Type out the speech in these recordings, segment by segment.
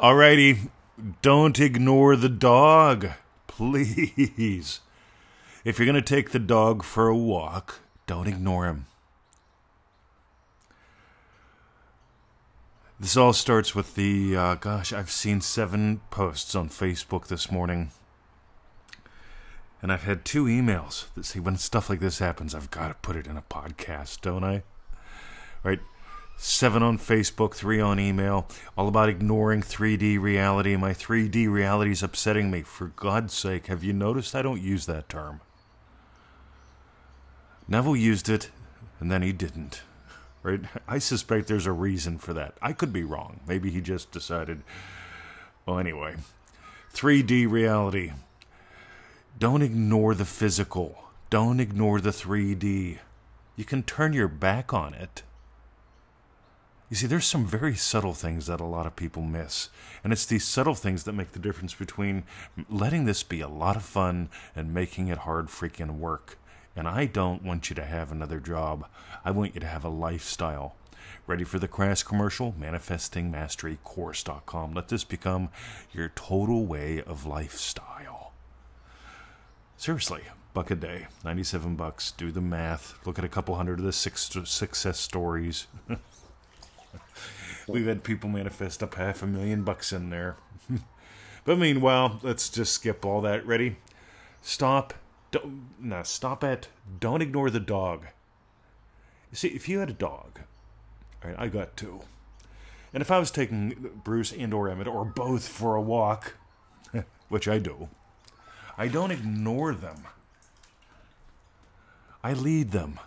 Alrighty, don't ignore the dog, please. If you're going to take the dog for a walk, don't ignore him. This all starts with the, uh, gosh, I've seen seven posts on Facebook this morning. And I've had two emails that say when stuff like this happens, I've got to put it in a podcast, don't I? Right? Seven on Facebook, three on email, all about ignoring 3D reality. My 3D reality is upsetting me. For God's sake, have you noticed I don't use that term? Neville used it, and then he didn't. Right? I suspect there's a reason for that. I could be wrong. Maybe he just decided. Well, anyway, 3D reality. Don't ignore the physical. Don't ignore the 3D. You can turn your back on it. You see, there's some very subtle things that a lot of people miss. And it's these subtle things that make the difference between letting this be a lot of fun and making it hard freaking work. And I don't want you to have another job. I want you to have a lifestyle. Ready for the crash commercial? ManifestingMasteryCourse.com. Let this become your total way of lifestyle. Seriously, buck a day, 97 bucks. Do the math. Look at a couple hundred of the six success stories. We've had people manifest up half a million bucks in there. but meanwhile, let's just skip all that. Ready? Stop. Don't, no, stop at. Don't ignore the dog. You see, if you had a dog, right, I got two. And if I was taking Bruce and or Emmett or both for a walk, which I do, I don't ignore them. I lead them.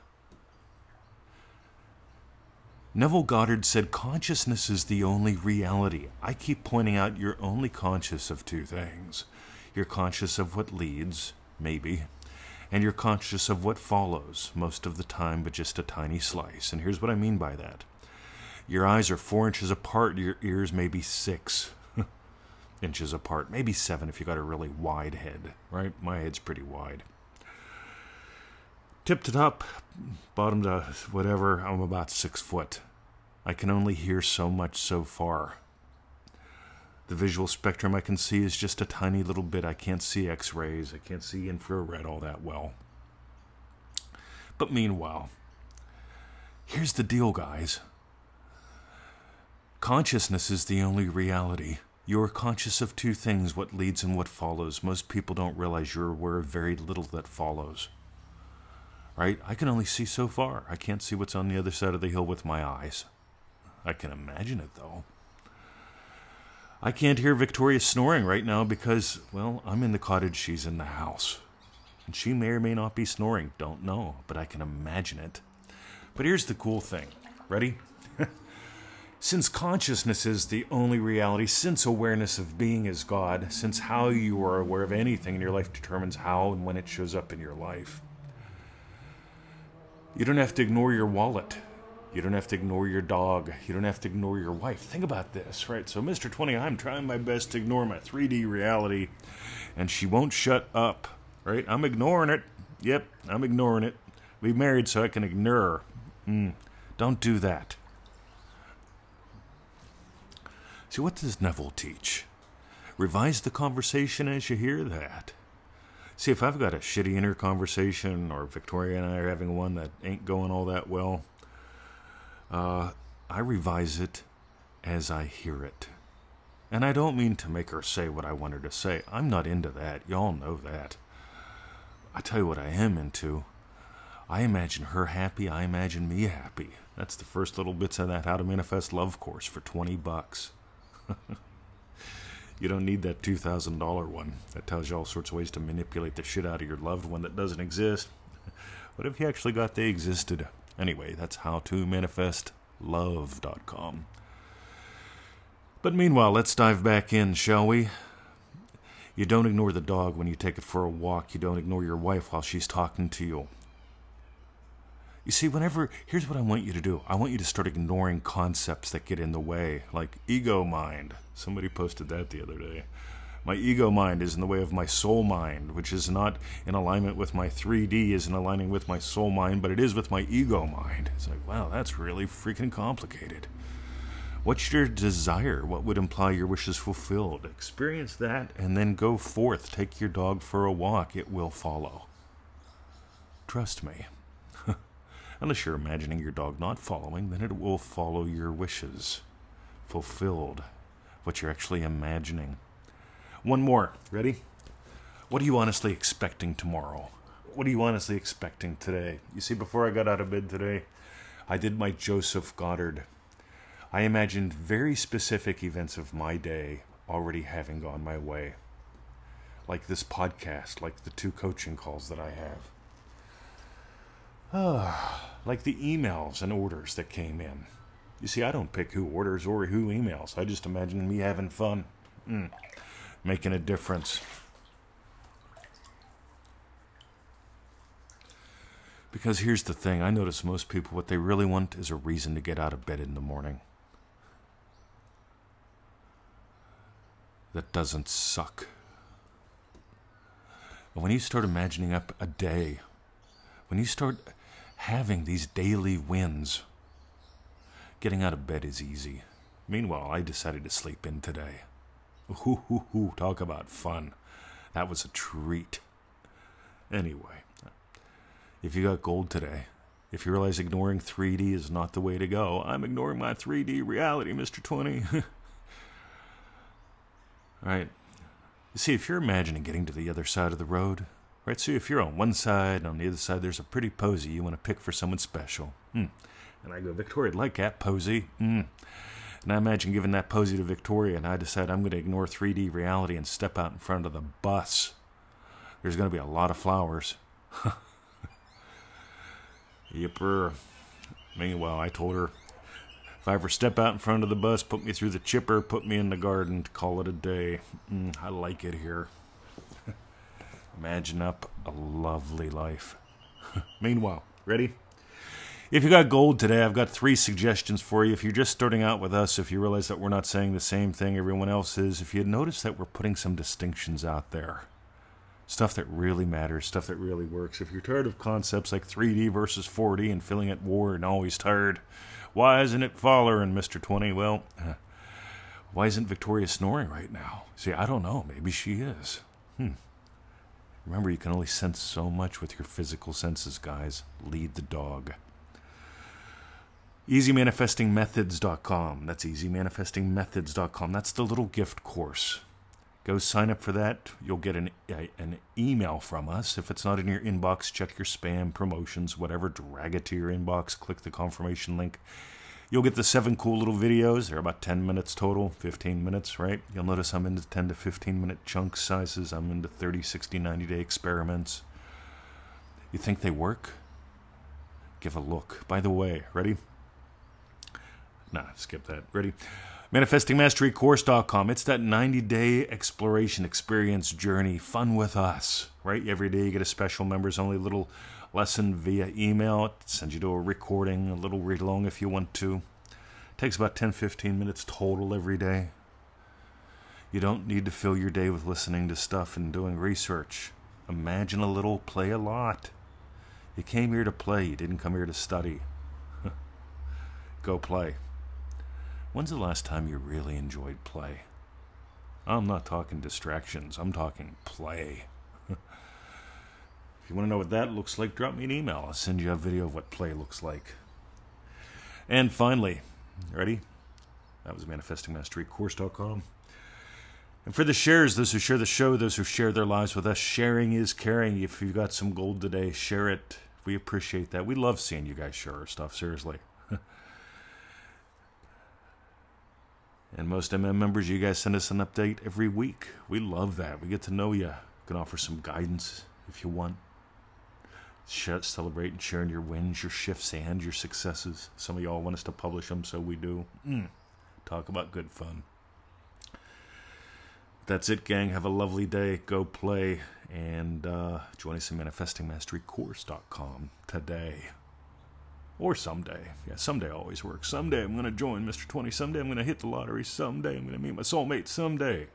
Neville Goddard said consciousness is the only reality. I keep pointing out you're only conscious of two things. You're conscious of what leads, maybe, and you're conscious of what follows, most of the time, but just a tiny slice. And here's what I mean by that your eyes are four inches apart, your ears maybe six inches apart, maybe seven if you got a really wide head, right? My head's pretty wide. Tip to top, bottom to whatever, I'm about six foot. I can only hear so much so far. The visual spectrum I can see is just a tiny little bit. I can't see x rays, I can't see infrared all that well. But meanwhile, here's the deal, guys consciousness is the only reality. You are conscious of two things what leads and what follows. Most people don't realize you're aware of very little that follows right? I can only see so far. I can't see what's on the other side of the hill with my eyes. I can imagine it, though. I can't hear Victoria snoring right now because, well, I'm in the cottage, she's in the house. And she may or may not be snoring, don't know, but I can imagine it. But here's the cool thing. Ready? since consciousness is the only reality, since awareness of being is God, since how you are aware of anything in your life determines how and when it shows up in your life, you don't have to ignore your wallet. You don't have to ignore your dog. You don't have to ignore your wife. Think about this, right? So, Mr. 20, I'm trying my best to ignore my 3D reality, and she won't shut up, right? I'm ignoring it. Yep, I'm ignoring it. We married so I can ignore her. Mm, don't do that. See, what does Neville teach? Revise the conversation as you hear that. See, if I've got a shitty inner conversation, or Victoria and I are having one that ain't going all that well, uh, I revise it as I hear it. And I don't mean to make her say what I want her to say. I'm not into that. Y'all know that. I tell you what I am into. I imagine her happy. I imagine me happy. That's the first little bits of that How to Manifest Love course for 20 bucks. You don't need that $2,000 one that tells you all sorts of ways to manipulate the shit out of your loved one that doesn't exist. what if you actually got they existed? Anyway, that's how to manifest love.com. But meanwhile, let's dive back in, shall we? You don't ignore the dog when you take it for a walk. You don't ignore your wife while she's talking to you. You see, whenever, here's what I want you to do I want you to start ignoring concepts that get in the way, like ego mind. Somebody posted that the other day. My ego mind is in the way of my soul mind, which is not in alignment with my 3D, is in aligning with my soul mind, but it is with my ego mind. It's like, wow, that's really freaking complicated. What's your desire? What would imply your wish is fulfilled? Experience that and then go forth. Take your dog for a walk. It will follow. Trust me. Unless you're imagining your dog not following, then it will follow your wishes. Fulfilled. What you're actually imagining. One more. Ready? What are you honestly expecting tomorrow? What are you honestly expecting today? You see, before I got out of bed today, I did my Joseph Goddard I imagined very specific events of my day already having gone my way. Like this podcast, like the two coaching calls that I have. Ah, like the emails and orders that came in. You see, I don't pick who orders or who emails. I just imagine me having fun, mm, making a difference. Because here's the thing I notice most people, what they really want is a reason to get out of bed in the morning. that doesn't suck. When you start imagining up a day, when you start having these daily wins, getting out of bed is easy. Meanwhile, I decided to sleep in today. Ooh, ooh, ooh, talk about fun. That was a treat. Anyway, if you got gold today, if you realize ignoring 3D is not the way to go, I'm ignoring my 3D reality, Mr. 20. All right. You see, if you're imagining getting to the other side of the road, right? So if you're on one side and on the other side there's a pretty posy you want to pick for someone special. Hmm. And I go, Victoria, I'd like that posy. Hmm. And I imagine giving that posy to Victoria, and I decide I'm going to ignore 3D reality and step out in front of the bus. There's going to be a lot of flowers. Yipper. Meanwhile, I told her if I ever step out in front of the bus, put me through the chipper, put me in the garden, call it a day. Mm, I like it here. Imagine up a lovely life. Meanwhile, ready? If you got gold today, I've got three suggestions for you. If you're just starting out with us, if you realize that we're not saying the same thing everyone else is, if you notice that we're putting some distinctions out there, stuff that really matters, stuff that really works. If you're tired of concepts like 3D versus 4D and feeling at war and always tired, why isn't it following, Mr. 20? Well, why isn't Victoria snoring right now? See, I don't know. Maybe she is. Hmm. Remember, you can only sense so much with your physical senses, guys. Lead the dog. EasyManifestingMethods.com. That's EasyManifestingMethods.com. That's the little gift course. Go sign up for that. You'll get an, a, an email from us. If it's not in your inbox, check your spam, promotions, whatever. Drag it to your inbox. Click the confirmation link. You'll get the seven cool little videos. They're about 10 minutes total, 15 minutes, right? You'll notice I'm into 10 to 15 minute chunk sizes. I'm into 30, 60, 90 day experiments. You think they work? Give a look. By the way, ready? Nah, skip that. Ready? ManifestingMasteryCourse.com. It's that 90 day exploration experience journey. Fun with us, right? Every day you get a special members only little lesson via email. It sends you to a recording, a little read along if you want to. It takes about 10 15 minutes total every day. You don't need to fill your day with listening to stuff and doing research. Imagine a little, play a lot. You came here to play, you didn't come here to study. Go play. When's the last time you really enjoyed play? I'm not talking distractions, I'm talking play. if you want to know what that looks like, drop me an email. I'll send you a video of what play looks like. And finally, ready? That was manifestingmasterycourse.com. And for the shares, those who share the show, those who share their lives with us, sharing is caring. If you've got some gold today, share it. We appreciate that. We love seeing you guys share our stuff, seriously. And most MM members, you guys send us an update every week. We love that. We get to know you. We can offer some guidance if you want. Share, celebrate and sharing your wins, your shifts, and your successes. Some of y'all want us to publish them, so we do. Mm. Talk about good fun. That's it, gang. Have a lovely day. Go play and uh, join us in manifestingmasterycourse.com today. Or someday. Yeah, someday always works. Someday I'm going to join Mr. 20. Someday I'm going to hit the lottery. Someday I'm going to meet my soulmate. Someday.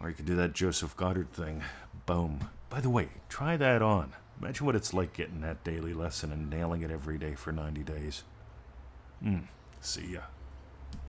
Or you could do that Joseph Goddard thing. Boom. By the way, try that on. Imagine what it's like getting that daily lesson and nailing it every day for 90 days. Hmm. See ya.